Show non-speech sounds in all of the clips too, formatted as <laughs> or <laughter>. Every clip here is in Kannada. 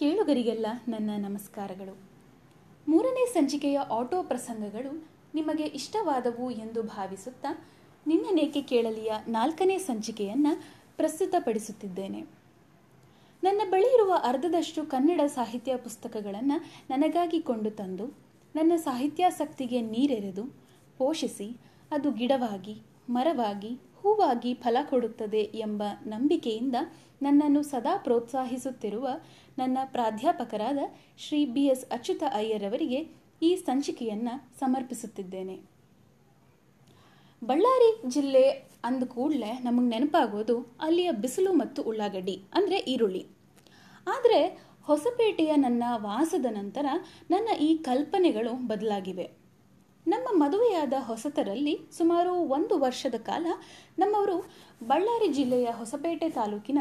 ಕೇಳುಗರಿಗೆಲ್ಲ ನನ್ನ ನಮಸ್ಕಾರಗಳು. ಮೂರನೇ ಸಂಚಿಕೆಯ ಆಟೋ ಪ್ರಸಂಗಗಳು ನಿಮಗೆ ಇಷ್ಟವಾದವು ಎಂದು ಭಾವಿಸುತ್ತಾ ನಿನ್ನನೇಕೆ ಕೇಳಲಿಯ ನಾಲ್ಕನೇ ಸಂಚಿಕೆಯನ್ನು ಪ್ರಸ್ತುತಪಡಿಸುತ್ತಿದ್ದೇನೆ. ನನ್ನ ಬಳಿ ಇರುವ ಅರ್ಧದಷ್ಟು ಕನ್ನಡ ಸಾಹಿತ್ಯ ಪುಸ್ತಕಗಳನ್ನು ನನಗಾಗಿ ಕೊಂಡು ತಂದು, ನನ್ನ ಸಾಹಿತ್ಯಾಸಕ್ತಿಗೆ ನೀರೆರೆದು, ಪೋಷಿಸಿ, ಅದು ಗಿಡವಾಗಿ, ಮರವಾಗಿ ಹೂವಾಗಿ ಫಲ ಕೊಡುತ್ತದೆ ಎಂಬ ನಂಬಿಕೆಯಿಂದ ನನ್ನನ್ನು ಸದಾ ಪ್ರೋತ್ಸಾಹಿಸುತ್ತಿರುವ ನನ್ನ ಪ್ರಾಧ್ಯಾಪಕರಾದ ಶ್ರೀ ಬಿ ಎಸ್ ಅಚ್ಯುತ ಅಯ್ಯರವರಿಗೆ ಈ ಸಂಚಿಕೆಯನ್ನು ಸಮರ್ಪಿಸುತ್ತಿದ್ದೇನೆ. ಬಳ್ಳಾರಿ ಜಿಲ್ಲೆ ಅಂದ ಕೂಡಲೇ ನಮಗೆ ನೆನಪಾಗೋದು ಅಲ್ಲಿಯ ಬಿಸಿಲು ಮತ್ತು ಉಳ್ಳಾಗಡ್ಡಿ, ಅಂದರೆ ಈರುಳ್ಳಿ. ಆದರೆ ಹೊಸಪೇಟೆಯ ನನ್ನ ವಾಸದ ನಂತರ ನನ್ನ ಈ ಕಲ್ಪನೆಗಳು ಬದಲಾಗಿವೆ. ನಮ್ಮ ಮದುವೆಯಾದ ಹೊಸತರಲ್ಲಿ ಸುಮಾರು ಒಂದು ವರ್ಷದ ಕಾಲ ನಮ್ಮವರು ಬಳ್ಳಾರಿ ಜಿಲ್ಲೆಯ ಹೊಸಪೇಟೆ ತಾಲೂಕಿನ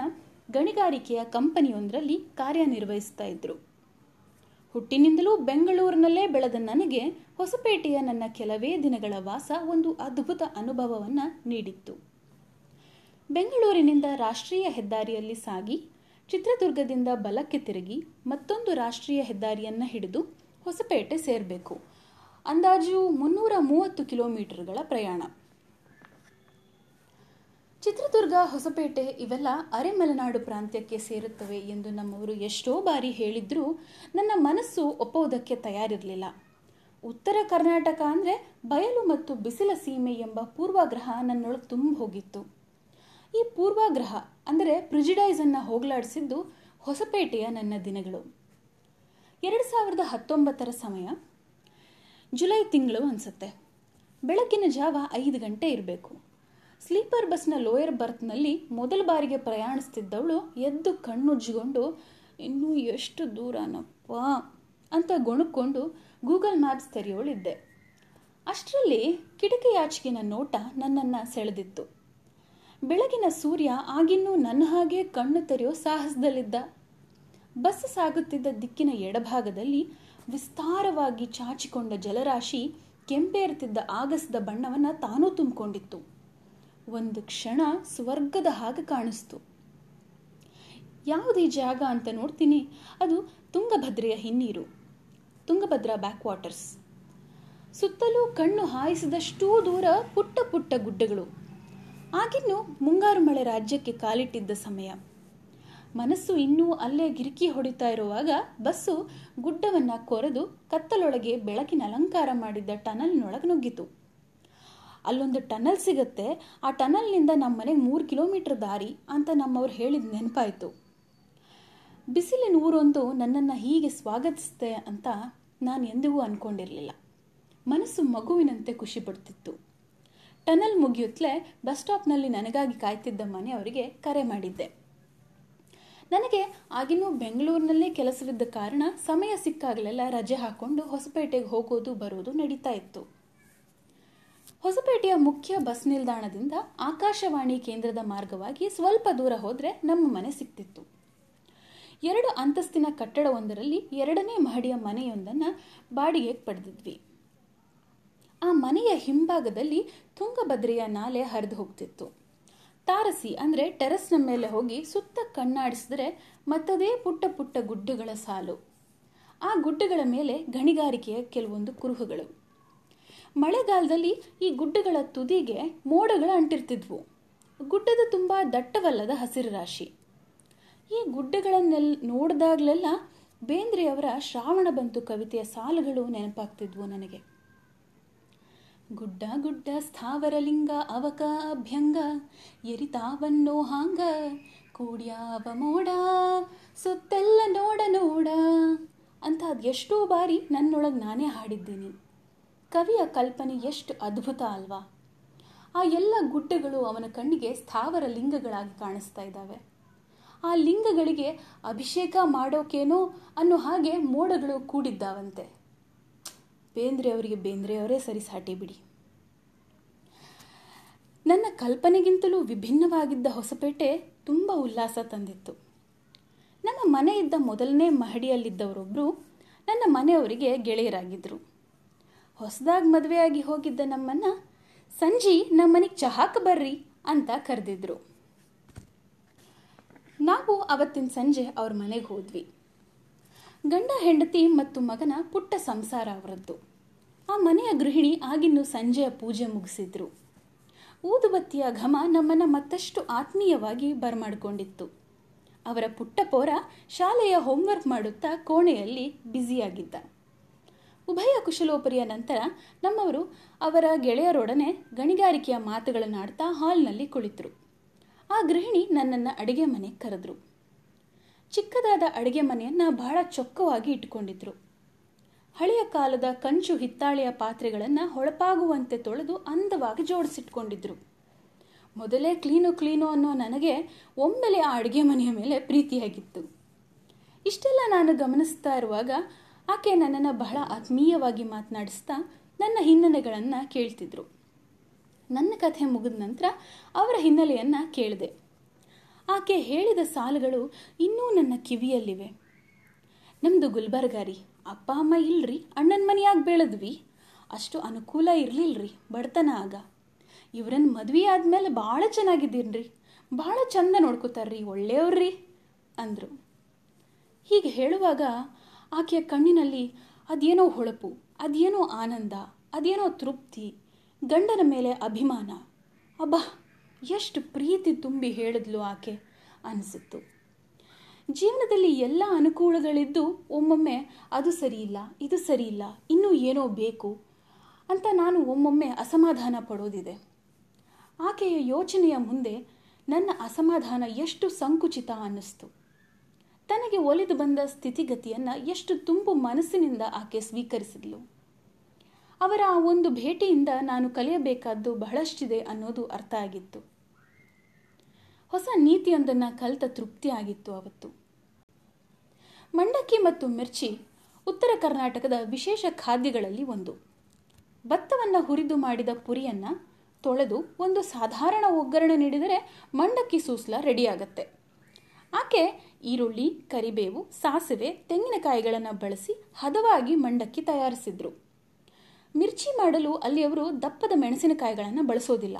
ಗಣಿಗಾರಿಕೆಯ ಕಂಪನಿಯೊಂದರಲ್ಲಿ ಕಾರ್ಯನಿರ್ವಹಿಸ್ತಾ ಇದ್ರು. ಹುಟ್ಟಿನಿಂದಲೂ ಬೆಂಗಳೂರಿನಲ್ಲೇ ಬೆಳೆದ ನನಗೆ ಹೊಸಪೇಟೆಯ ನನ್ನ ಕೆಲವೇ ದಿನಗಳ ವಾಸ ಒಂದು ಅದ್ಭುತ ಅನುಭವವನ್ನು ನೀಡಿತ್ತು. ಬೆಂಗಳೂರಿನಿಂದ ರಾಷ್ಟ್ರೀಯ ಹೆದ್ದಾರಿಯಲ್ಲಿ ಸಾಗಿ, ಚಿತ್ರದುರ್ಗದಿಂದ ಬಲಕ್ಕೆ ತಿರುಗಿ ಮತ್ತೊಂದು ರಾಷ್ಟ್ರೀಯ ಹೆದ್ದಾರಿಯನ್ನು ಹಿಡಿದು ಹೊಸಪೇಟೆ ಸೇರಬೇಕು. ಅಂದಾಜು ಮುನ್ನೂರ ಮೂವತ್ತು ಕಿಲೋಮೀಟರ್ಗಳ ಪ್ರಯಾಣ. ಚಿತ್ರದುರ್ಗ, ಹೊಸಪೇಟೆ ಇವೆಲ್ಲ ಅರೆಮಲೆನಾಡು ಪ್ರಾಂತ್ಯಕ್ಕೆ ಸೇರುತ್ತವೆ ಎಂದು ನಮ್ಮವರು ಎಷ್ಟೋ ಬಾರಿ ಹೇಳಿದ್ರೂ ನನ್ನ ಮನಸ್ಸು ಒಪ್ಪುವುದಕ್ಕೆ ತಯಾರಿರಲಿಲ್ಲ. ಉತ್ತರ ಕರ್ನಾಟಕ ಅಂದರೆ ಬಯಲು ಮತ್ತು ಬಿಸಿಲ ಸೀಮೆ ಎಂಬ ಪೂರ್ವಾಗ್ರಹ ನನ್ನೊಳಗೆ ತುಂಬ ಹೋಗಿತ್ತು. ಈ ಪೂರ್ವಾಗ್ರಹ ಅಂದರೆ ಪ್ರಿಜಿಡೈಸನ್ನು ಹೋಗಲಾಡಿಸಿದ್ದು ಹೊಸಪೇಟೆಯ ನನ್ನ ದಿನಗಳು. ಎರಡು ಸಾವಿರದ ಹತ್ತೊಂಬತ್ತರ ಸಮಯ ಜುಲೈ ತಿಂಗಳು ಅನಿಸುತ್ತೆ. ಬೆಳಕಿನ ಜಾವ ಐದು ಗಂಟೆ ಇರಬೇಕು. ಸ್ಲೀಪರ್ ಬಸ್ನ ಲೋಯರ್ ಬರ್ತ್ನಲ್ಲಿ ಮೊದಲ ಬಾರಿಗೆ ಪ್ರಯಾಣಿಸ್ತಿದ್ದವಳು ಎದ್ದು ಕಣ್ಣುಜ್ಜಿಕೊಂಡು ಇನ್ನೂ ಎಷ್ಟು ದೂರನಪ್ಪ? ಅಂತ ಗೊಣುಕೊಂಡು ಗೂಗಲ್ ಮ್ಯಾಪ್ಸ್ ತೆರೆಯೋಳಿದ್ದೆ. ಅಷ್ಟರಲ್ಲಿ ಕಿಟಕಿಯಾಚಿಗಿನ ನೋಟ ನನ್ನನ್ನು ಸೆಳೆದಿತ್ತು. ಬೆಳಗಿನ ಸೂರ್ಯ ಆಗಿನ್ನೂ ನನ್ನ ಹಾಗೆ ಕಣ್ಣು ತೆರೆಯೋ ಸಾಹಸದಲ್ಲಿದ್ದ. ಬಸ್ ಸಾಗುತ್ತಿದ್ದ ದಿಕ್ಕಿನ ಎಡಭಾಗದಲ್ಲಿ ವಿಸ್ತಾರವಾಗಿ ಚಾಚಿಕೊಂಡ ಜಲರಾಶಿ ಕೆಂಪೇರ್ತಿದ್ದ ಆಗಸದ ಬಣ್ಣವನ್ನು ತಾನೂ ತುಂಬಿಕೊಂಡಿತ್ತು. ಒಂದು ಕ್ಷಣ ಸ್ವರ್ಗದ ಹಾಗೆ ಕಾಣಿಸ್ತು. ಯಾವುದೇ ಜಾಗ ಅಂತ ನೋಡ್ತೀನಿ, ಅದು ತುಂಗಭದ್ರೆಯ ಹಿನ್ನೀರು, ತುಂಗಭದ್ರಾ ಬ್ಯಾಕ್ ವಾಟರ್ಸ್ ಸುತ್ತಲೂ ಕಣ್ಣು ಹಾಯಿಸಿದಷ್ಟೂ ದೂರ ಪುಟ್ಟ ಪುಟ್ಟ ಗುಡ್ಡಗಳು. ಆಗಿನ್ನೂ ಮುಂಗಾರು ಮಳೆ ರಾಜ್ಯಕ್ಕೆ ಕಾಲಿಟ್ಟಿದ್ದ ಸಮಯ. ಮನಸ್ಸು ಇನ್ನೂ ಅಲ್ಲೇ ಗಿರಿಕಿ ಹೊಡಿತಾ ಇರುವಾಗ ಬಸ್ಸು ಗುಡ್ಡವನ್ನು ಕೊರೆದು ಕತ್ತಲೊಳಗೆ ಬೆಳಕಿನ ಅಲಂಕಾರ ಮಾಡಿದ್ದ ಟನಲ್ನೊಳಗೆ ನುಗ್ಗಿತು. ಅಲ್ಲೊಂದು ಟನಲ್ ಸಿಗುತ್ತೆ, ಆ ಟನಲ್ನಿಂದ ನಮ್ಮ ಮನೆಗೆ ಮೂರು ಕಿಲೋಮೀಟರ್ ದಾರಿ ಅಂತ ನಮ್ಮವ್ರು ಹೇಳಿದ ನೆನಪಾಯಿತು. ಬಿಸಿಲಿನ ಊರೊಂದು ನನ್ನನ್ನು ಹೀಗೆ ಸ್ವಾಗತಿಸುತ್ತೆ ಅಂತ ನಾನು ಎಂದಿಗೂ ಅಂದ್ಕೊಂಡಿರಲಿಲ್ಲ ಮನಸ್ಸು ಮಗುವಿನಂತೆ ಖುಷಿ ಪಡ್ತಿತ್ತು. ಟನಲ್ ಮುಗಿಯುತ್ತಲೇ ಬಸ್ ಸ್ಟಾಪ್ನಲ್ಲಿ ನನಗಾಗಿ ಕಾಯ್ತಿದ್ದ ಮನೆಯವರಿಗೆ ಕರೆ ಮಾಡಿದ್ದೆ. ನನಗೆ ಆಗಿನೂ ಬೆಂಗಳೂರಿನಲ್ಲೇ ಕೆಲಸವಿದ್ದ ಕಾರಣ ಸಮಯ ಸಿಕ್ಕಾಗಲೆಲ್ಲ ರಜೆ ಹಾಕೊಂಡು ಹೊಸಪೇಟೆಗೆ ಹೋಗೋದು ಬರೋದು ನಡೀತಾ ಇತ್ತು. ಹೊಸಪೇಟೆಯ ಮುಖ್ಯ ಬಸ್ ನಿಲ್ದಾಣದಿಂದ ಆಕಾಶವಾಣಿ ಕೇಂದ್ರದ ಮಾರ್ಗವಾಗಿ ಸ್ವಲ್ಪ ದೂರ ಹೋದರೆ ನಮ್ಮ ಮನೆ ಸಿಕ್ತಿತ್ತು. ಎರಡು ಅಂತಸ್ತಿನ ಕಟ್ಟಡವೊಂದರಲ್ಲಿ ಎರಡನೇ ಮಹಡಿಯ ಮನೆಯೊಂದನ್ನು ಬಾಡಿಗೆಗೆ ಪಡೆದಿದ್ವಿ. ಆ ಮನೆಯ ಹಿಂಭಾಗದಲ್ಲಿ ತುಂಗಭದ್ರೆಯ ನಾಲೆ ಹರಿದು ಹೋಗ್ತಿತ್ತು. ತಾರಸಿ ಅಂದರೆ ಟೆರಸ್ನ ಮೇಲೆ ಹೋಗಿ ಸುತ್ತ ಕಣ್ಣಾಡಿಸಿದ್ರೆ ಮತ್ತದೇ ಪುಟ್ಟ ಪುಟ್ಟ ಗುಡ್ಡಗಳ ಸಾಲು. ಆ ಗುಡ್ಡಗಳ ಮೇಲೆ ಗಣಿಗಾರಿಕೆಯ ಕೆಲವೊಂದು ಕುರುಹುಗಳು. ಮಳೆಗಾಲದಲ್ಲಿ ಈ ಗುಡ್ಡಗಳ ತುದಿಗೆ ಮೋಡಗಳು ಅಂಟಿರ್ತಿದ್ವು. ಗುಡ್ಡದ ತುಂಬ ದಟ್ಟವಲ್ಲದ ಹಸಿರು ರಾಶಿ. ಈ ಗುಡ್ಡಗಳನ್ನೆಲ್ಲ ನೋಡಿದಾಗಲೆಲ್ಲ ಬೇಂದ್ರೆಯವರ ಶ್ರಾವಣ ಬಂತು ಕವಿತೆಯ ಸಾಲುಗಳು ನೆನಪಾಗ್ತಿದ್ವು ನನಗೆ. ಗುಡ್ಡ ಗುಡ್ಡ ಸ್ಥಾವರಲಿಂಗ ಅವಕ ಅಭ್ಯಂಗ, ಎರಿತಾವನ್ನೋ ಹಾಂಗ, ಕೂಡ್ಯಾವ ಮೋಡ, ಸುತ್ತೆಲ್ಲ ನೋಡ ನೋಡ. ಅಂತ ಎಷ್ಟೋ ಬಾರಿ ನನ್ನೊಳಗೆ ನಾನೇ ಹಾಡಿದ್ದೀನಿ. ಕವಿಯ ಕಲ್ಪನೆ ಎಷ್ಟು ಅದ್ಭುತ ಅಲ್ವಾ. ಆ ಎಲ್ಲ ಗುಡ್ಡಗಳು ಅವನ ಕಣ್ಣಿಗೆ ಸ್ಥಾವರ ಲಿಂಗಗಳಾಗಿ ಕಾಣಿಸ್ತಾ ಇದ್ದಾವೆ. ಆ ಲಿಂಗಗಳಿಗೆ ಅಭಿಷೇಕ ಮಾಡೋಕೇನೋ ಅನ್ನೋ ಹಾಗೆ ಮೋಡಗಳು ಕೂಡಿದ್ದಾವಂತೆ. ಬೇಂದ್ರೆಯವರಿಗೆ ಬೇಂದ್ರೆಯವರೇ ಸರಿ ಸಾಟಿ ಬಿಡಿ. ನನ್ನ ಕಲ್ಪನೆಗಿಂತಲೂ ವಿಭಿನ್ನವಾಗಿದ್ದ ಹೊಸಪೇಟೆ ತುಂಬ ಉಲ್ಲಾಸ ತಂದಿತ್ತು. ನಮ್ಮ ಮನೆ ಇದ್ದ ಮೊದಲನೇ ಮಹಡಿಯಲ್ಲಿದ್ದವರೊಬ್ಬರು ನನ್ನ ಮನೆಯವರಿಗೆ ಗೆಳೆಯರಾಗಿದ್ದರು ಹೊಸದಾಗಿ ಮದುವೆಯಾಗಿ ಹೋಗಿದ್ದ ನಮ್ಮನ್ನ, ಸಂಜೆ ನಮ್ಮನೆಗೆ ಚಹಾಕ್ಕೆ ಬರ್ರಿ ಅಂತ ಕರೆದಿದ್ರು. ನಾವು ಅವತ್ತಿನ ಸಂಜೆ ಅವ್ರ ಮನೆಗೆ ಹೋದ್ವಿ. ಗಂಡ, ಹೆಂಡತಿ ಮತ್ತು ಮಗನ ಪುಟ್ಟ ಸಂಸಾರ ಅವರದ್ದು. ಆ ಮನೆಯ ಗೃಹಿಣಿ ಆಗಿನ್ನು ಸಂಜೆಯ ಪೂಜೆ ಮುಗಿಸಿದ್ರು. ಊದುಬತ್ತಿಯ ಘಮ ನಮ್ಮನ್ನು ಮತ್ತಷ್ಟು ಆತ್ಮೀಯವಾಗಿ ಬರಮಾಡಿಕೊಂಡಿತ್ತು. ಅವರ ಪುಟ್ಟ ಪೋರ ಶಾಲೆಯ ಹೋಮ್ವರ್ಕ್ ಮಾಡುತ್ತಾ ಕೋಣೆಯಲ್ಲಿ ಬ್ಯುಸಿಯಾಗಿದ್ದ. ಉಭಯ ಕುಶಲೋಪರಿಯ ನಂತರ ನಮ್ಮವರು ಅವರ ಗೆಳೆಯರೊಡನೆ ಗಣಿಗಾರಿಕೆಯ ಮಾತುಗಳನ್ನಾಡ್ತಾ ಹಾಲ್ನಲ್ಲಿ ಕುಳಿತರು. ಆ ಗೃಹಿಣಿ ನನ್ನನ್ನು ಅಡುಗೆ ಮನೆಗೆ ಕರೆದ್ರು. ಚಿಕ್ಕದಾದ ಅಡುಗೆ ಮನೆಯನ್ನು ಬಹಳ ಚೊಕ್ಕವಾಗಿ ಇಟ್ಕೊಂಡಿದ್ರು ಹಳೆಯ ಕಾಲದ ಕಂಚು ಹಿತ್ತಾಳೆಯ ಪಾತ್ರೆಗಳನ್ನು ಹೊಳಪಾಗುವಂತೆ ತೊಳೆದು ಅಂದವಾಗಿ ಜೋಡಿಸಿಟ್ಕೊಂಡಿದ್ರು. ಮೊದಲೇ ಕ್ಲೀನು ಕ್ಲೀನು ಅನ್ನೋ ನನಗೆ ಒಮ್ಮೆಲೆ ಆ ಅಡುಗೆ ಮನೆಯ ಮೇಲೆ ಪ್ರೀತಿಯಾಗಿತ್ತು. ಇಷ್ಟೆಲ್ಲ ನಾನು ಗಮನಿಸ್ತಾ ಇರುವಾಗ ಆಕೆ ನನ್ನನ್ನು ಬಹಳ ಆತ್ಮೀಯವಾಗಿ ಮಾತನಾಡಿಸ್ತಾ ನನ್ನ ಹಿನ್ನೆಲೆಗಳನ್ನು ಕೇಳ್ತಿದ್ರು. ನನ್ನ ಕಥೆ ಮುಗಿದ ನಂತರ ಅವರ ಹಿನ್ನೆಲೆಯನ್ನು ಕೇಳಿದೆ. ಆಕೆ ಹೇಳಿದ ಸಾಲುಗಳು ಇನ್ನೂ ನನ್ನ ಕಿವಿಯಲ್ಲಿವೆ. ನಮ್ಮದು ಗುಲ್ಬರ್ಗಾರಿ ಅಪ್ಪ, ಅಮ್ಮ ಇಲ್ರಿ? ಅಣ್ಣನ ಮನೆಯಾಗಿ ಬೆಳೆದ್ವಿ. ಅಷ್ಟು ಅನುಕೂಲ ಇರಲಿಲ್ಲರಿ ಬಡತನ ಆಗ. ಇವ್ರನ್ನ ಮದ್ವೆ ಆದಮೇಲೆ ಭಾಳ ಚೆನ್ನಾಗಿದ್ದೀನ್ರಿ. ಭಾಳ ಚಂದ ನೋಡ್ಕೋತಾರ್ರಿ ಒಳ್ಳೆಯವ್ರಿ ಅಂದರು. ಹೀಗೆ ಹೇಳುವಾಗ ಆಕೆಯ ಕಣ್ಣಿನಲ್ಲಿ ಅದೇನೋ ಹೊಳಪು, ಅದೇನೋ ಆನಂದ, ಅದೇನೋ ತೃಪ್ತಿ, ಗಂಡನ ಮೇಲೆ ಅಭಿಮಾನ. ಅಬ್ಬಾ, ಎಷ್ಟು ಪ್ರೀತಿ ತುಂಬಿ ಹೇಳಿದ್ಲು ಆಕೆ ಅನಿಸಿತ್ತು. ಜೀವನದಲ್ಲಿ ಎಲ್ಲ ಅನುಕೂಲಗಳಿದ್ದು ಒಮ್ಮೊಮ್ಮೆ ಅದು ಸರಿಯಿಲ್ಲ, ಇದು ಸರಿಯಿಲ್ಲ, ಇನ್ನೂ ಏನೋ ಬೇಕು ಅಂತ ನಾನು ಒಮ್ಮೊಮ್ಮೆ ಅಸಮಾಧಾನ ಪಡೋದಿದೆ. ಆಕೆಯ ಯೋಚನೆಯ ಮುಂದೆ ನನ್ನ ಅಸಮಾಧಾನ ಎಷ್ಟು ಸಂಕುಚಿತ ಅನ್ನಿಸ್ತು. ತನಗೆ ಒಲಿದು ಬಂದ ಸ್ಥಿತಿಗತಿಯನ್ನು ಎಷ್ಟು ತುಂಬು ಮನಸ್ಸಿನಿಂದ ಆಕೆ ಸ್ವೀಕರಿಸಿದ್ಲು. ಅವರ ಆ ಒಂದು ಭೇಟಿಯಿಂದ ನಾನು ಕಲಿಯಬೇಕಾದ್ದು ಬಹಳಷ್ಟಿದೆ ಅನ್ನೋದು ಅರ್ಥ ಆಗಿತ್ತು. ಹೊಸ ನೀತಿಯೊಂದನ್ನು ಕಲಿತ ತೃಪ್ತಿ ಆಗಿತ್ತು ಅವತ್ತು. ಮಂಡಕ್ಕಿ ಮತ್ತು ಮಿರ್ಚಿ ಉತ್ತರ ಕರ್ನಾಟಕದ ವಿಶೇಷ ಖಾದ್ಯಗಳಲ್ಲಿ ಒಂದು. ಭತ್ತವನ್ನು ಹುರಿದು ಮಾಡಿದ ಪುರಿಯನ್ನು ತೊಳೆದು ಒಂದು ಸಾಧಾರಣ ಒಗ್ಗರಣೆ ನೀಡಿದರೆ ಮಂಡಕ್ಕಿ ಸೂಸ್ಲ ರೆಡಿಯಾಗತ್ತೆ. ಆಕೆ ಈರುಳ್ಳಿ, ಕರಿಬೇವು, ಸಾಸಿವೆ, ತೆಂಗಿನಕಾಯಿಗಳನ್ನು ಬಳಸಿ ಹದವಾಗಿ ಮಂಡಕ್ಕಿ ತಯಾರಿಸಿದ್ರು. ಮಿರ್ಚಿ ಮಾಡಲು ಅಲ್ಲಿಯವರು ದಪ್ಪದ ಮೆಣಸಿನಕಾಯಿಗಳನ್ನು ಬಳಸೋದಿಲ್ಲ.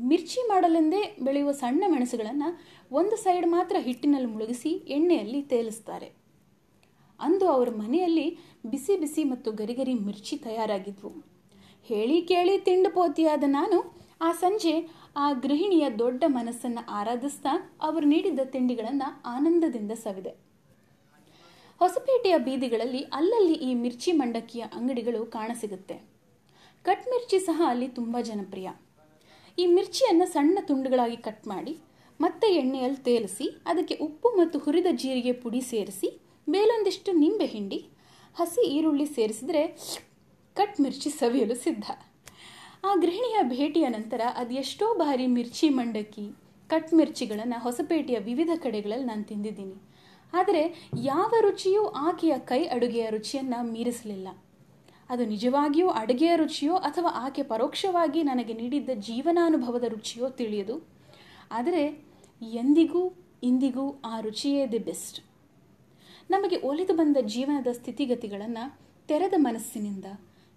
ಮಿರ್ಚಿ ಮಾಡಲೆಂದೇ ಬೆಳೆಯುವ ಸಣ್ಣ ಮೆಣಸುಗಳನ್ನು ಒಂದು ಸೈಡ್ ಮಾತ್ರ ಹಿಟ್ಟಿನಲ್ಲಿ ಮುಳುಗಿಸಿ ಎಣ್ಣೆಯಲ್ಲಿ ತೇಲಿಸ್ತಾರೆ. ಅಂದು ಅವರ ಮನೆಯಲ್ಲಿ ಬಿಸಿ ಬಿಸಿ ಮತ್ತು ಗರಿಗರಿ ಮಿರ್ಚಿ ತಯಾರಾಗಿದ್ವು. ಹೇಳಿ ಕೇಳಿ ತಿಂಡು ಪೋತಿಯಾದ ನಾನು ಆ ಸಂಜೆ ಆ ಗೃಹಿಣಿಯ ದೊಡ್ಡ ಮನಸ್ಸನ್ನು ಆರಾಧಿಸ್ತಾ ಅವರು ನೀಡಿದ್ದ ತಿಂಡಿಗಳನ್ನು ಆನಂದದಿಂದ ಸವಿದೆ. ಹೊಸಪೇಟೆಯ ಬೀದಿಗಳಲ್ಲಿ ಅಲ್ಲಲ್ಲಿ ಈ ಮಿರ್ಚಿ ಮಂಡಕ್ಕಿಯ ಅಂಗಡಿಗಳು ಕಾಣಸಿಗುತ್ತೆ. ಕಟ್ ಮಿರ್ಚಿ ಸಹ ಅಲ್ಲಿ ತುಂಬ ಜನಪ್ರಿಯ. ಈ ಮಿರ್ಚಿಯನ್ನು ಸಣ್ಣ ತುಂಡುಗಳಾಗಿ ಕಟ್ ಮಾಡಿ ಮತ್ತೆ ಎಣ್ಣೆಯಲ್ಲಿ ತೇಲಿಸಿ, ಅದಕ್ಕೆ ಉಪ್ಪು ಮತ್ತು ಹುರಿದ ಜೀರಿಗೆ ಪುಡಿ ಸೇರಿಸಿ ಮೇಲೊಂದಿಷ್ಟು ನಿಂಬೆ ಹಿಂಡಿ, ಹಸಿ ಈರುಳ್ಳಿ ಸೇರಿಸಿದರೆ ಕಟ್ ಮಿರ್ಚಿ ಸವಿಯಲು ಸಿದ್ಧ. ಆ ಗೃಹಿಣಿಯ ಭೇಟಿಯ ನಂತರ ಅದೆಷ್ಟೋ ಬಾರಿ ಮಿರ್ಚಿ ಮಂಡಕ್ಕಿ, ಕಟ್ ಮಿರ್ಚಿಗಳನ್ನು ಹೊಸಪೇಟೆಯ ವಿವಿಧ ಕಡೆಗಳಲ್ಲಿ ನಾನು ತಿಂದಿದ್ದೀನಿ. ಆದರೆ ಯಾವ ರುಚಿಯೂ ಆಕೆಯ ಕೈ ಅಡುಗೆಯ ರುಚಿಯನ್ನು ಮೀರಿಸಲಿಲ್ಲ. ಅದು ನಿಜವಾಗಿಯೂ ಅಡುಗೆಯ ರುಚಿಯೋ ಅಥವಾ ಆಕೆ ಪರೋಕ್ಷವಾಗಿ ನನಗೆ ನೀಡಿದ್ದ ಜೀವನಾನುಭವದ ರುಚಿಯೋ ತಿಳಿಯದು. ಆದರೆ ಎಂದಿಗೂ ಇಂದಿಗೂ ಆ ರುಚಿಯೇ ದಿ ಬೆಸ್ಟ್. ನಮಗೆ ಒಲಿದು ಬಂದ ಜೀವನದ ಸ್ಥಿತಿಗತಿಗಳನ್ನು ತೆರೆದ ಮನಸ್ಸಿನಿಂದ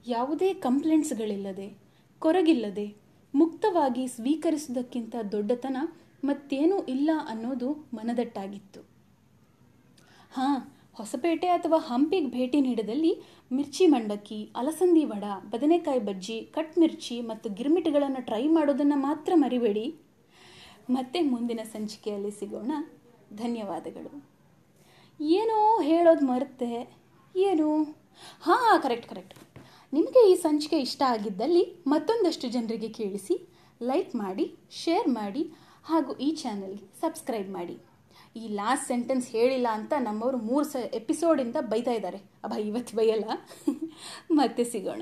ಯಾವುದೇ ಕಂಪ್ಲೇಂಟ್ಸ್ಗಳಿಲ್ಲದೆ, ಕೊರಗಿಲ್ಲದೆ, ಮುಕ್ತವಾಗಿ ಸ್ವೀಕರಿಸುವುದಕ್ಕಿಂತ ದೊಡ್ಡತನ ಮತ್ತೇನೂ ಇಲ್ಲ ಅನ್ನೋದು ಮನದಟ್ಟಾಗಿತ್ತು. ಹಾಂ, ಹೊಸಪೇಟೆ ಅಥವಾ ಹಂಪಿಗೆ ಭೇಟಿ ನೀಡದಲ್ಲಿ ಮಿರ್ಚಿ ಮಂಡಕ್ಕಿ, ಅಲಸಂದಿ ವಡ, ಬದನೆಕಾಯಿ ಬಜ್ಜಿ, ಕಟ್ ಮಿರ್ಚಿ ಮತ್ತು ಗಿರ್ಮಿಟ್ಗಳನ್ನು ಟ್ರೈ ಮಾಡೋದನ್ನು ಮಾತ್ರ ಮರಿಬೇಡಿ. ಮತ್ತೆ ಮುಂದಿನ ಸಂಚಿಕೆಯಲ್ಲಿ ಸಿಗೋಣ. ಧನ್ಯವಾದಗಳು. ಏನೋ ಹೇಳೋದು ಮರೆತೆ? ಏನು? ಹಾಂ ಕರೆಕ್ಟ್ ಕರೆಕ್ಟ್ ನಿಮಗೆ ಈ ಸಂಚಿಕೆ ಇಷ್ಟ ಆಗಿದ್ದಲ್ಲಿ ಮತ್ತೊಂದಷ್ಟು ಜನರಿಗೆ ಕೇಳಿಸಿ ಲೈಕ್ ಮಾಡಿ ಶೇರ್ ಮಾಡಿ, ಹಾಗೂ ಈ ಚಾನಲ್ಗೆ ಸಬ್ಸ್ಕ್ರೈಬ್ ಮಾಡಿ. ಈ ಲಾಸ್ಟ್ ಸೆಂಟೆನ್ಸ್ ಹೇಳಿಲ್ಲ ಅಂತ ನಮ್ಮವರು ಮೂರು ಸ ಎಪಿಸೋಡಿಂದ ಬೈತಾ ಇದ್ದಾರೆ. ಅಬ್ಬ, ಇವತ್ತು ಬೈಯಲ್ಲ? <laughs> ಮತ್ತೆ ಸಿಗೋಣ.